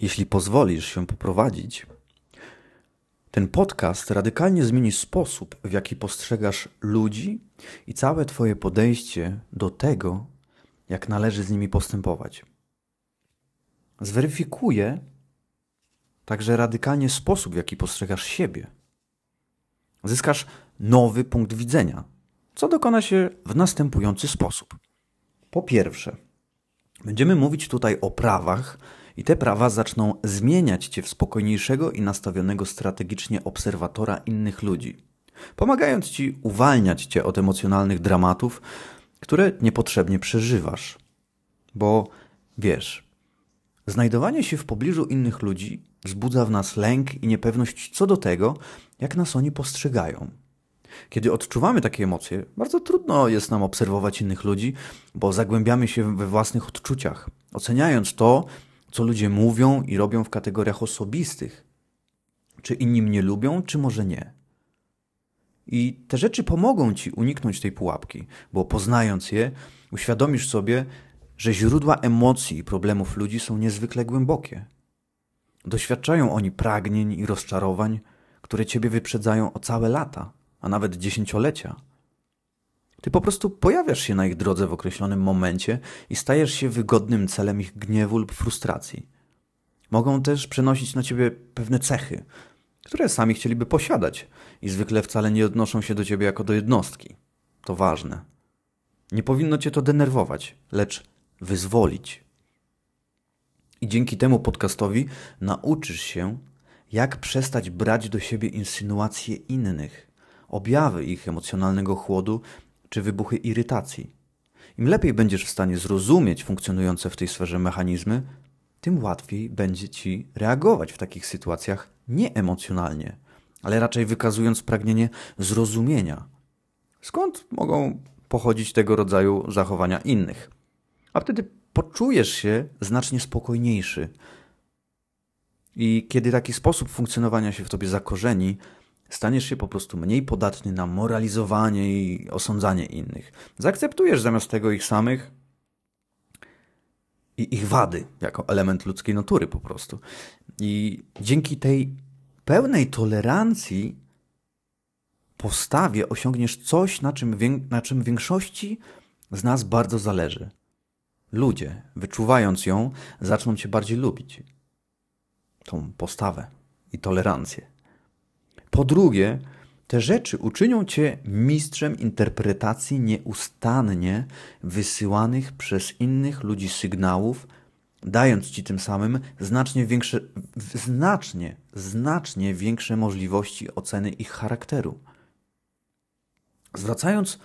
Jeśli pozwolisz się poprowadzić, ten podcast radykalnie zmieni sposób, w jaki postrzegasz ludzi i całe Twoje podejście do tego, jak należy z nimi postępować. Zweryfikuje także radykalnie sposób, w jaki postrzegasz siebie. Zyskasz nowy punkt widzenia, co dokona się w następujący sposób. Po pierwsze, będziemy mówić tutaj o prawach, i te prawa zaczną zmieniać cię w spokojniejszego i nastawionego strategicznie obserwatora innych ludzi, pomagając ci uwalniać cię od emocjonalnych dramatów, które niepotrzebnie przeżywasz. Bo wiesz, znajdowanie się w pobliżu innych ludzi wzbudza w nas lęk i niepewność co do tego, jak nas oni postrzegają. Kiedy odczuwamy takie emocje, bardzo trudno jest nam obserwować innych ludzi, bo zagłębiamy się we własnych odczuciach, oceniając to, co ludzie mówią i robią w kategoriach osobistych. Czy inni mnie lubią, czy może nie. I te rzeczy pomogą ci uniknąć tej pułapki, bo poznając je, uświadomisz sobie, że źródła emocji i problemów ludzi są niezwykle głębokie. Doświadczają oni pragnień i rozczarowań, które ciebie wyprzedzają o całe lata, a nawet dziesięciolecia. Ty po prostu pojawiasz się na ich drodze w określonym momencie i stajesz się wygodnym celem ich gniewu lub frustracji. Mogą też przenosić na ciebie pewne cechy, które sami chcieliby posiadać i zwykle wcale nie odnoszą się do ciebie jako do jednostki. To ważne. Nie powinno cię to denerwować, lecz wyzwolić. I dzięki temu podcastowi nauczysz się, jak przestać brać do siebie insynuacje innych, objawy ich emocjonalnego chłodu czy wybuchy irytacji. Im lepiej będziesz w stanie zrozumieć funkcjonujące w tej sferze mechanizmy, tym łatwiej będzie ci reagować w takich sytuacjach nie emocjonalnie, ale raczej wykazując pragnienie zrozumienia. Skąd mogą pochodzić tego rodzaju zachowania innych? A wtedy poczujesz się znacznie spokojniejszy. I kiedy taki sposób funkcjonowania się w tobie zakorzeni, staniesz się po prostu mniej podatny na moralizowanie i osądzanie innych. Zaakceptujesz zamiast tego ich samych i ich wady jako element ludzkiej natury po prostu. I dzięki tej pełnej tolerancji postawie osiągniesz coś, na czym, na czym większości z nas bardzo zależy. Ludzie, wyczuwając ją, zaczną cię bardziej lubić. Tą postawę i tolerancję. Po drugie, te rzeczy uczynią cię mistrzem interpretacji nieustannie wysyłanych przez innych ludzi sygnałów, dając ci tym samym znacznie większe, znacznie, znacznie większe możliwości oceny ich charakteru. Zwracając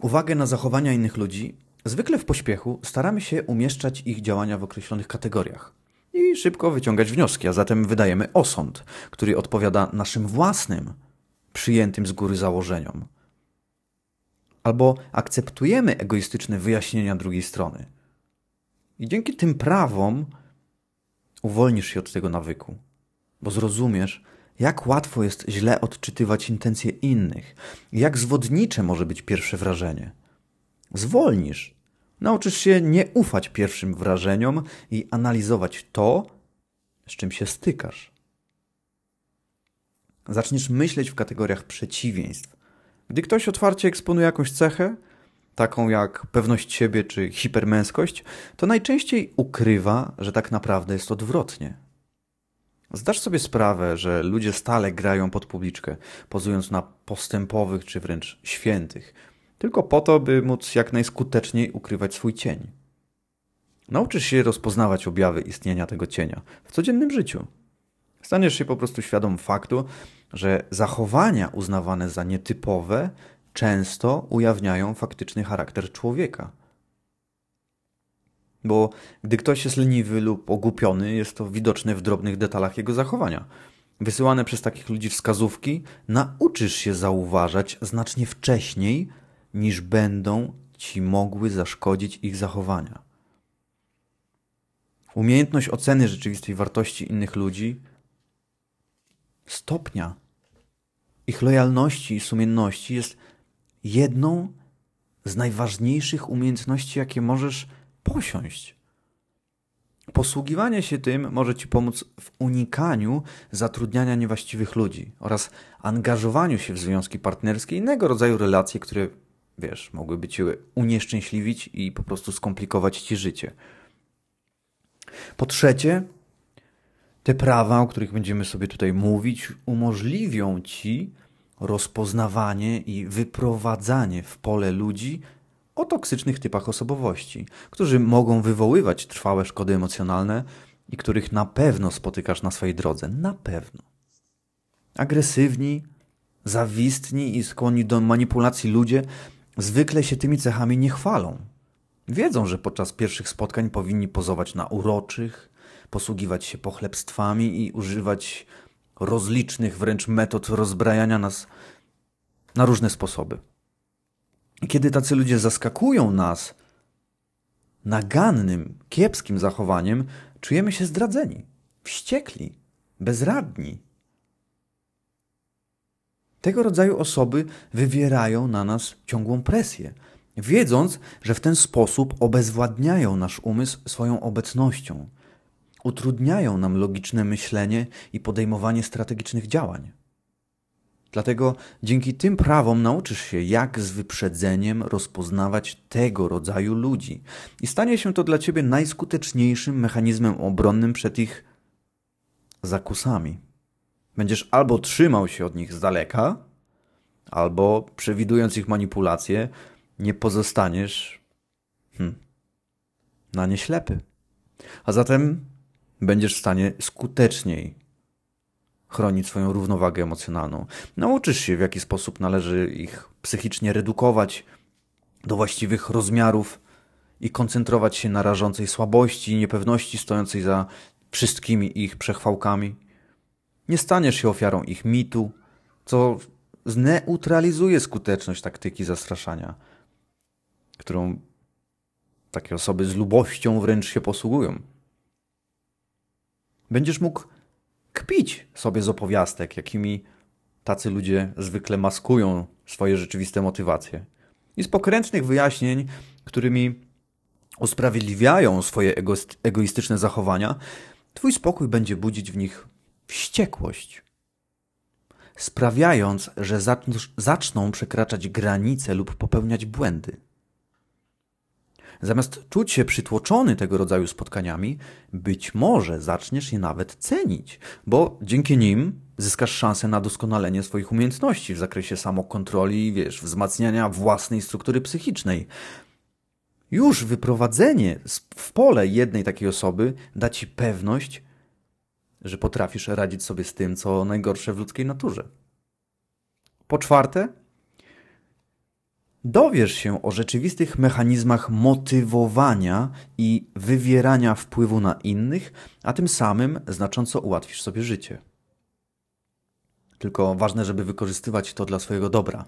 uwagę na zachowania innych ludzi, zwykle w pośpiechu staramy się umieszczać ich działania w określonych kategoriach i szybko wyciągać wnioski, a zatem wydajemy osąd, który odpowiada naszym własnym, przyjętym z góry założeniom. Albo akceptujemy egoistyczne wyjaśnienia drugiej strony. I dzięki tym prawom uwolnisz się od tego nawyku, bo zrozumiesz, jak łatwo jest źle odczytywać intencje innych, jak zwodnicze może być pierwsze wrażenie. Zwolnisz Nauczysz się nie ufać pierwszym wrażeniom i analizować to, z czym się stykasz. Zaczniesz myśleć w kategoriach przeciwieństw. Gdy ktoś otwarcie eksponuje jakąś cechę, taką jak pewność siebie czy hipermęskość, to najczęściej ukrywa, że tak naprawdę jest odwrotnie. Zdasz sobie sprawę, że ludzie stale grają pod publiczkę, pozując na postępowych czy wręcz świętych, tylko po to, by móc jak najskuteczniej ukrywać swój cień. Nauczysz się rozpoznawać objawy istnienia tego cienia w codziennym życiu. Staniesz się po prostu świadom faktu, że zachowania uznawane za nietypowe często ujawniają faktyczny charakter człowieka. Bo gdy ktoś jest leniwy lub ogłupiony, jest to widoczne w drobnych detalach jego zachowania. Wysyłane przez takich ludzi wskazówki nauczysz się zauważać znacznie wcześniej, niż będą ci mogły zaszkodzić ich zachowania. Umiejętność oceny rzeczywistej wartości innych ludzi, stopnia ich lojalności i sumienności jest jedną z najważniejszych umiejętności, jakie możesz posiąść. Posługiwanie się tym może Ci pomóc w unikaniu zatrudniania niewłaściwych ludzi oraz angażowaniu się w związki partnerskie i innego rodzaju relacje, które, wiesz, mogłyby Cię unieszczęśliwić i po prostu skomplikować Ci życie. Po trzecie, te prawa, o których będziemy sobie tutaj mówić, umożliwią Ci rozpoznawanie i wyprowadzanie w pole ludzi o toksycznych typach osobowości, którzy mogą wywoływać trwałe szkody emocjonalne i których na pewno spotykasz na swojej drodze. Na pewno. Agresywni, zawistni i skłonni do manipulacji ludzie zwykle się tymi cechami nie chwalą. Wiedzą, że podczas pierwszych spotkań powinni pozować na uroczych, posługiwać się pochlebstwami i używać rozlicznych wręcz metod rozbrajania nas na różne sposoby. I kiedy tacy ludzie zaskakują nas nagannym, kiepskim zachowaniem, czujemy się zdradzeni, wściekli, bezradni. Tego rodzaju osoby wywierają na nas ciągłą presję, wiedząc, że w ten sposób obezwładniają nasz umysł swoją obecnością, utrudniają nam logiczne myślenie i podejmowanie strategicznych działań. Dlatego dzięki tym prawom nauczysz się, jak z wyprzedzeniem rozpoznawać tego rodzaju ludzi i stanie się to dla ciebie najskuteczniejszym mechanizmem obronnym przed ich zakusami. Będziesz albo trzymał się od nich z daleka, albo przewidując ich manipulacje, nie pozostaniesz hmm, na nie ślepy. A zatem będziesz w stanie skuteczniej chronić swoją równowagę emocjonalną. Nauczysz się, w jaki sposób należy ich psychicznie redukować do właściwych rozmiarów i koncentrować się na rażącej słabości i niepewności stojącej za wszystkimi ich przechwałkami. Nie staniesz się ofiarą ich mitu, co zneutralizuje skuteczność taktyki zastraszania, którą takie osoby z lubością wręcz się posługują. Będziesz mógł kpić sobie z opowiastek, jakimi tacy ludzie zwykle maskują swoje rzeczywiste motywacje. I z pokrętnych wyjaśnień, którymi usprawiedliwiają swoje egoistyczne zachowania, Twój spokój będzie budzić w nich wściekłość, sprawiając, że zaczną przekraczać granice lub popełniać błędy. Zamiast czuć się przytłoczony tego rodzaju spotkaniami, być może zaczniesz je nawet cenić, bo dzięki nim zyskasz szansę na doskonalenie swoich umiejętności w zakresie samokontroli, wiesz, wzmacniania własnej struktury psychicznej. Już wyprowadzenie w pole jednej takiej osoby da ci pewność, że potrafisz radzić sobie z tym, co najgorsze w ludzkiej naturze. Po czwarte, dowiesz się o rzeczywistych mechanizmach motywowania i wywierania wpływu na innych, a tym samym znacząco ułatwisz sobie życie. Tylko ważne, żeby wykorzystywać to dla swojego dobra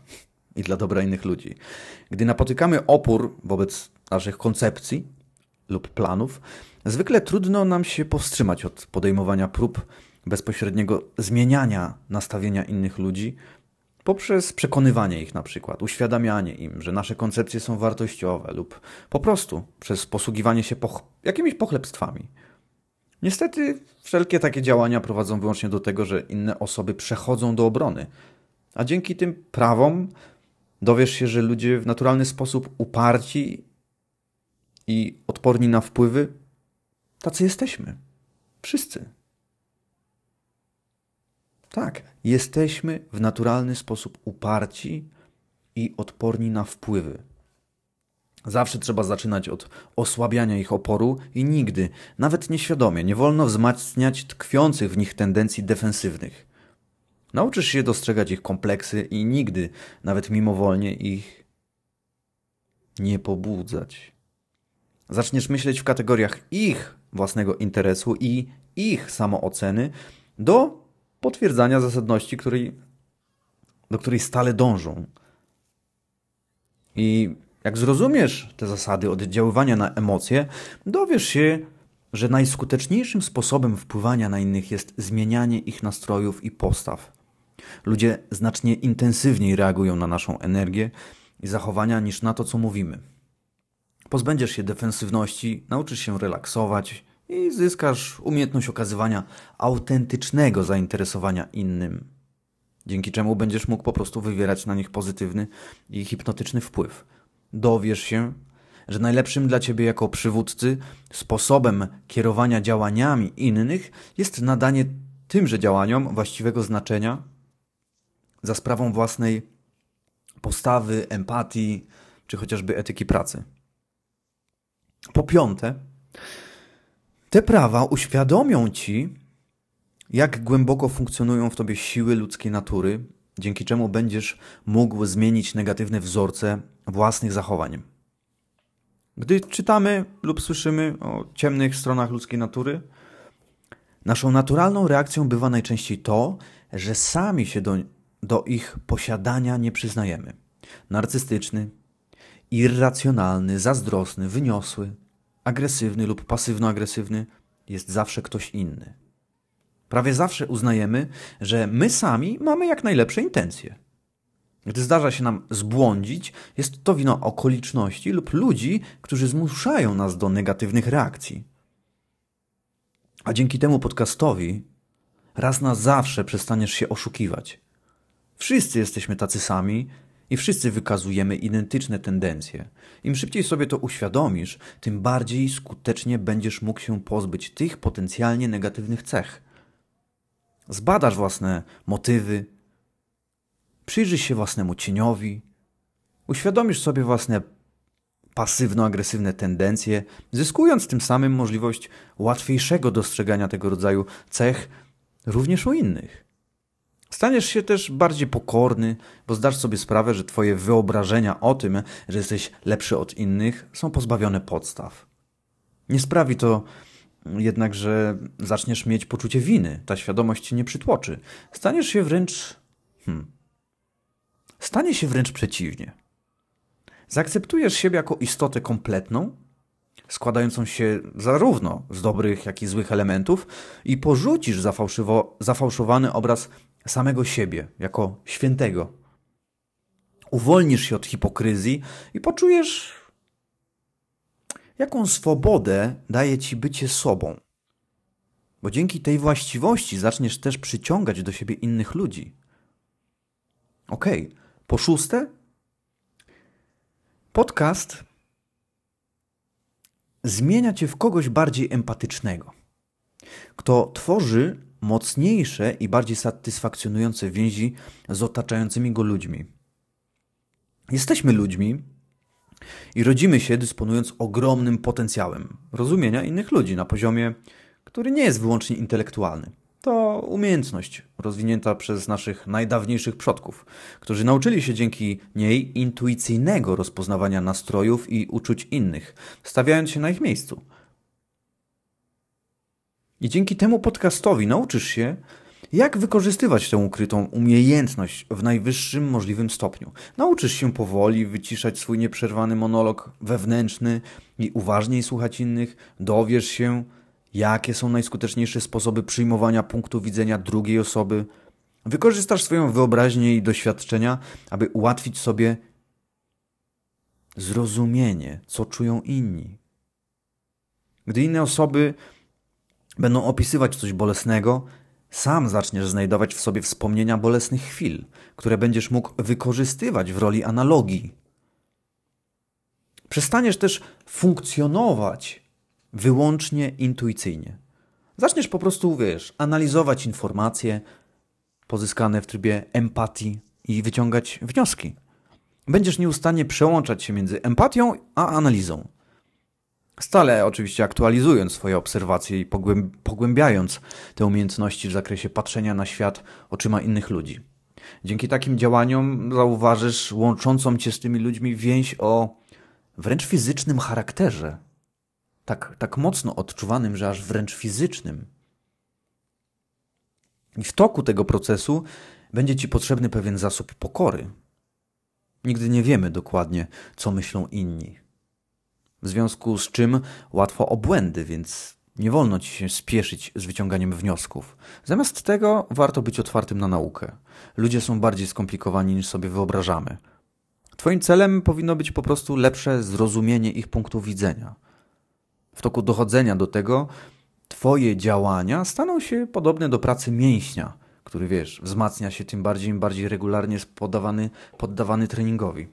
i dla dobra innych ludzi. Gdy napotykamy opór wobec naszych koncepcji lub planów, zwykle trudno nam się powstrzymać od podejmowania prób bezpośredniego zmieniania nastawienia innych ludzi poprzez przekonywanie ich na przykład, uświadamianie im, że nasze koncepcje są wartościowe lub po prostu przez posługiwanie się poch jakimiś pochlebstwami. Niestety wszelkie takie działania prowadzą wyłącznie do tego, że inne osoby przechodzą do obrony, a dzięki tym prawom dowiesz się, że ludzie w naturalny sposób uparci i odporni na wpływy, tacy jesteśmy. Wszyscy. Tak, jesteśmy w naturalny sposób uparci i odporni na wpływy. Zawsze trzeba zaczynać od osłabiania ich oporu i nigdy, nawet nieświadomie, nie wolno wzmacniać tkwiących w nich tendencji defensywnych. Nauczysz się dostrzegać ich kompleksy i nigdy, nawet mimowolnie, ich nie pobudzać. Zaczniesz myśleć w kategoriach ich własnego interesu i ich samooceny do potwierdzania zasadności, której, do której stale dążą. I jak zrozumiesz te zasady oddziaływania na emocje, dowiesz się, że najskuteczniejszym sposobem wpływania na innych jest zmienianie ich nastrojów i postaw. Ludzie znacznie intensywniej reagują na naszą energię i zachowania niż na to, co mówimy. Pozbędziesz się defensywności, nauczysz się relaksować i zyskasz umiejętność okazywania autentycznego zainteresowania innym, dzięki czemu będziesz mógł po prostu wywierać na nich pozytywny i hipnotyczny wpływ. Dowiesz się, że najlepszym dla ciebie jako przywódcy sposobem kierowania działaniami innych jest nadanie tymże działaniom właściwego znaczenia za sprawą własnej postawy, empatii czy chociażby etyki pracy. Po piąte, te prawa uświadomią ci, jak głęboko funkcjonują w tobie siły ludzkiej natury, dzięki czemu będziesz mógł zmienić negatywne wzorce własnych zachowań. Gdy czytamy lub słyszymy o ciemnych stronach ludzkiej natury, naszą naturalną reakcją bywa najczęściej to, że sami się do, do ich posiadania nie przyznajemy. Narcystyczny, irracjonalny, zazdrosny, wyniosły, agresywny lub pasywno-agresywny jest zawsze ktoś inny. Prawie zawsze uznajemy, że my sami mamy jak najlepsze intencje. Gdy zdarza się nam zbłądzić, jest to wino okoliczności lub ludzi, którzy zmuszają nas do negatywnych reakcji. A dzięki temu podcastowi raz na zawsze przestaniesz się oszukiwać. Wszyscy jesteśmy tacy sami i wszyscy wykazujemy identyczne tendencje. Im szybciej sobie to uświadomisz, tym bardziej skutecznie będziesz mógł się pozbyć tych potencjalnie negatywnych cech. Zbadasz własne motywy, przyjrzysz się własnemu cieniowi, uświadomisz sobie własne pasywno-agresywne tendencje, zyskując tym samym możliwość łatwiejszego dostrzegania tego rodzaju cech również u innych. Staniesz się też bardziej pokorny, bo zdasz sobie sprawę, że Twoje wyobrażenia o tym, że jesteś lepszy od innych, są pozbawione podstaw. Nie sprawi to jednak, że zaczniesz mieć poczucie winy. Ta świadomość cię nie przytłoczy. Staniesz się wręcz. Hmm, stanie się wręcz przeciwnie. Zaakceptujesz siebie jako istotę kompletną, składającą się zarówno z dobrych, jak i złych elementów, i porzucisz zafałszowany obraz samego siebie jako świętego. Uwolnisz się od hipokryzji i poczujesz, jaką swobodę daje ci bycie sobą. Bo dzięki tej właściwości zaczniesz też przyciągać do siebie innych ludzi. Okej, po szóste, podcast zmienia cię w kogoś bardziej empatycznego, kto tworzy mocniejsze i bardziej satysfakcjonujące więzi z otaczającymi go ludźmi. Jesteśmy ludźmi i rodzimy się dysponując ogromnym potencjałem rozumienia innych ludzi na poziomie, który nie jest wyłącznie intelektualny. To umiejętność rozwinięta przez naszych najdawniejszych przodków, którzy nauczyli się dzięki niej intuicyjnego rozpoznawania nastrojów i uczuć innych, stawiając się na ich miejscu. I dzięki temu podcastowi nauczysz się, jak wykorzystywać tę ukrytą umiejętność w najwyższym możliwym stopniu. Nauczysz się powoli wyciszać swój nieprzerwany monolog wewnętrzny i uważniej słuchać innych, dowiesz się, jakie są najskuteczniejsze sposoby przyjmowania punktu widzenia drugiej osoby. Wykorzystasz swoją wyobraźnię i doświadczenia, aby ułatwić sobie zrozumienie, co czują inni. Gdy inne osoby będą opisywać coś bolesnego, sam zaczniesz znajdować w sobie wspomnienia bolesnych chwil, które będziesz mógł wykorzystywać w roli analogii. Przestaniesz też funkcjonować wyłącznie intuicyjnie. Zaczniesz po prostu, wiesz, analizować informacje pozyskane w trybie empatii i wyciągać wnioski. Będziesz nieustannie przełączać się między empatią a analizą. Stale oczywiście aktualizując swoje obserwacje i pogłębiając te umiejętności w zakresie patrzenia na świat oczyma innych ludzi. Dzięki takim działaniom zauważysz łączącą cię z tymi ludźmi więź o wręcz fizycznym charakterze. Tak, tak mocno odczuwanym, że aż wręcz fizycznym. I w toku tego procesu będzie ci potrzebny pewien zasób pokory. Nigdy nie wiemy dokładnie, co myślą inni w związku z czym łatwo o błędy, więc nie wolno ci się spieszyć z wyciąganiem wniosków. Zamiast tego warto być otwartym na naukę. Ludzie są bardziej skomplikowani niż sobie wyobrażamy. Twoim celem powinno być po prostu lepsze zrozumienie ich punktu widzenia. W toku dochodzenia do tego Twoje działania staną się podobne do pracy mięśnia, który wiesz, wzmacnia się tym bardziej, im bardziej regularnie jest poddawany, poddawany treningowi.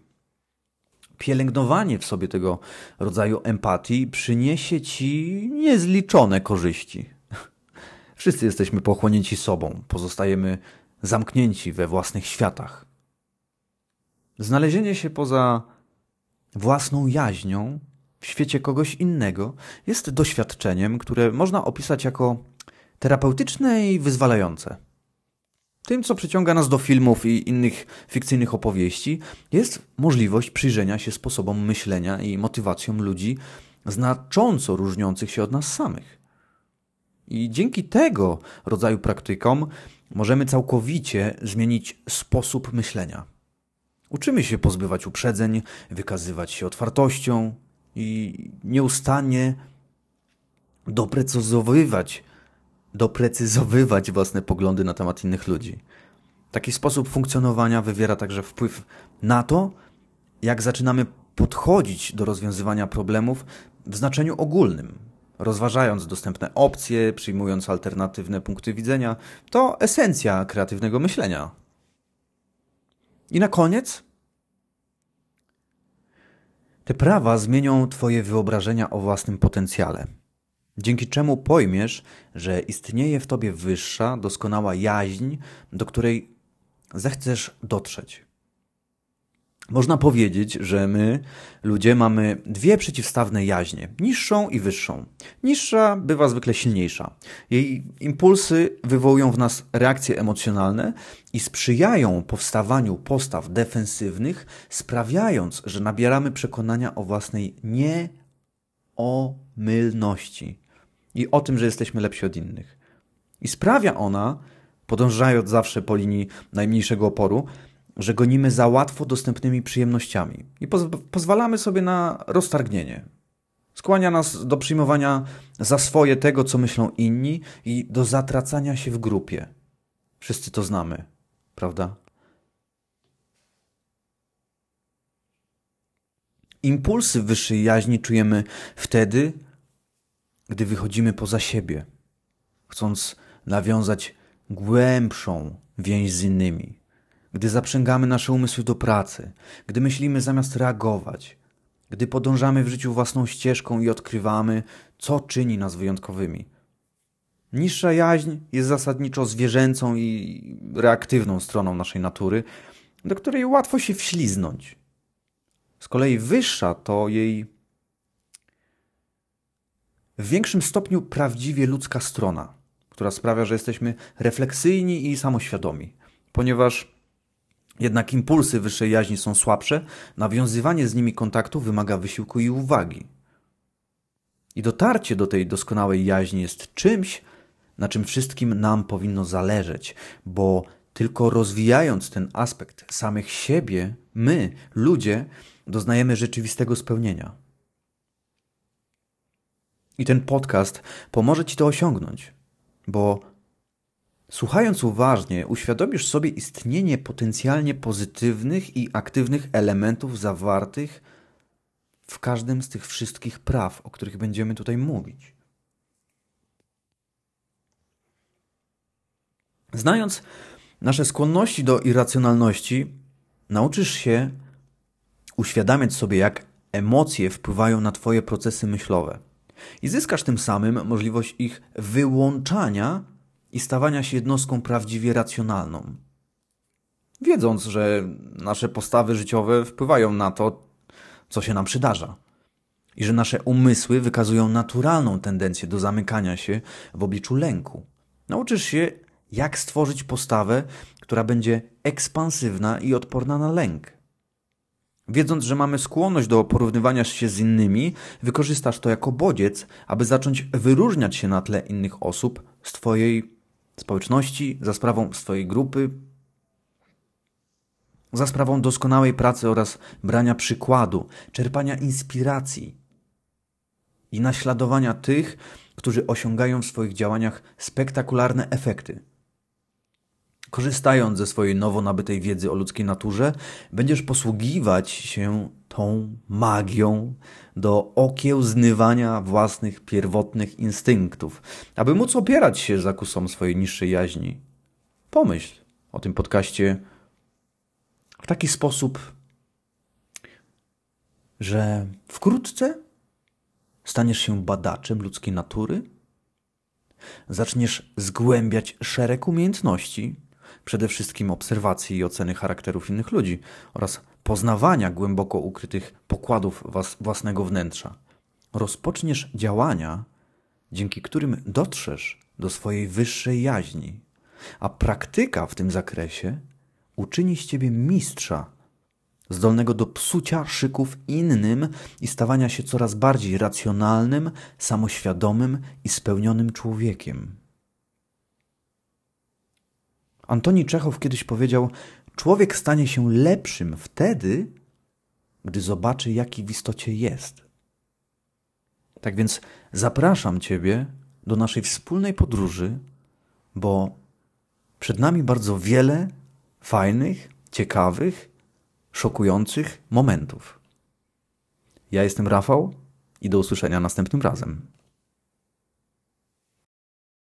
Pielęgnowanie w sobie tego rodzaju empatii przyniesie ci niezliczone korzyści. Wszyscy jesteśmy pochłonięci sobą, pozostajemy zamknięci we własnych światach. Znalezienie się poza własną jaźnią w świecie kogoś innego jest doświadczeniem, które można opisać jako terapeutyczne i wyzwalające. Tym, co przyciąga nas do filmów i innych fikcyjnych opowieści, jest możliwość przyjrzenia się sposobom myślenia i motywacjom ludzi znacząco różniących się od nas samych. I dzięki tego rodzaju praktykom możemy całkowicie zmienić sposób myślenia. Uczymy się pozbywać uprzedzeń, wykazywać się otwartością i nieustannie doprecyzowywać, doprecyzowywać własne poglądy na temat innych ludzi. Taki sposób funkcjonowania wywiera także wpływ na to, jak zaczynamy podchodzić do rozwiązywania problemów w znaczeniu ogólnym, rozważając dostępne opcje, przyjmując alternatywne punkty widzenia, to esencja kreatywnego myślenia. I na koniec, te prawa zmienią Twoje wyobrażenia o własnym potencjale, dzięki czemu pojmiesz, że istnieje w Tobie wyższa, doskonała jaźń, do której zechcesz dotrzeć. Można powiedzieć, że my, ludzie, mamy dwie przeciwstawne jaźnie niższą i wyższą. Niższa bywa zwykle silniejsza. Jej impulsy wywołują w nas reakcje emocjonalne i sprzyjają powstawaniu postaw defensywnych, sprawiając, że nabieramy przekonania o własnej nieomylności i o tym, że jesteśmy lepsi od innych. I sprawia ona, podążając zawsze po linii najmniejszego oporu, że gonimy za łatwo dostępnymi przyjemnościami i poz pozwalamy sobie na roztargnienie. Skłania nas do przyjmowania za swoje tego, co myślą inni i do zatracania się w grupie. Wszyscy to znamy, prawda? Impulsy wyższej jaźni czujemy wtedy, gdy wychodzimy poza siebie, chcąc nawiązać głębszą więź z innymi gdy zaprzęgamy nasze umysły do pracy, gdy myślimy zamiast reagować, gdy podążamy w życiu własną ścieżką i odkrywamy, co czyni nas wyjątkowymi. Niższa jaźń jest zasadniczo zwierzęcą i reaktywną stroną naszej natury, do której łatwo się wśliznąć. Z kolei wyższa to jej w większym stopniu prawdziwie ludzka strona, która sprawia, że jesteśmy refleksyjni i samoświadomi, ponieważ jednak impulsy wyższej jaźni są słabsze, nawiązywanie z nimi kontaktu wymaga wysiłku i uwagi. I dotarcie do tej doskonałej jaźni jest czymś, na czym wszystkim nam powinno zależeć, bo tylko rozwijając ten aspekt samych siebie, my, ludzie, doznajemy rzeczywistego spełnienia. I ten podcast pomoże Ci to osiągnąć, bo Słuchając uważnie, uświadomisz sobie istnienie potencjalnie pozytywnych i aktywnych elementów zawartych w każdym z tych wszystkich praw, o których będziemy tutaj mówić. Znając nasze skłonności do irracjonalności, nauczysz się uświadamiać sobie, jak emocje wpływają na Twoje procesy myślowe. I zyskasz tym samym możliwość ich wyłączania i stawania się jednostką prawdziwie racjonalną. Wiedząc, że nasze postawy życiowe wpływają na to, co się nam przydarza. I że nasze umysły wykazują naturalną tendencję do zamykania się w obliczu lęku. Nauczysz się, jak stworzyć postawę, która będzie ekspansywna i odporna na lęk. Wiedząc, że mamy skłonność do porównywania się z innymi, wykorzystasz to jako bodziec, aby zacząć wyróżniać się na tle innych osób z Twojej społeczności, za sprawą swojej grupy, za sprawą doskonałej pracy oraz brania przykładu, czerpania inspiracji i naśladowania tych, którzy osiągają w swoich działaniach spektakularne efekty. Korzystając ze swojej nowo nabytej wiedzy o ludzkiej naturze, będziesz posługiwać się tą magią do okiełznywania własnych pierwotnych instynktów, aby móc opierać się zakusom swojej niższej jaźni. Pomyśl o tym podcaście w taki sposób, że wkrótce staniesz się badaczem ludzkiej natury, zaczniesz zgłębiać szereg umiejętności, przede wszystkim obserwacji i oceny charakterów innych ludzi oraz poznawania głęboko ukrytych pokładów własnego wnętrza. Rozpoczniesz działania, dzięki którym dotrzesz do swojej wyższej jaźni, a praktyka w tym zakresie uczyni z ciebie mistrza, zdolnego do psucia szyków innym i stawania się coraz bardziej racjonalnym, samoświadomym i spełnionym człowiekiem. Antoni Czechow kiedyś powiedział: Człowiek stanie się lepszym wtedy, gdy zobaczy, jaki w istocie jest. Tak więc zapraszam Ciebie do naszej wspólnej podróży, bo przed nami bardzo wiele fajnych, ciekawych, szokujących momentów. Ja jestem Rafał i do usłyszenia następnym razem.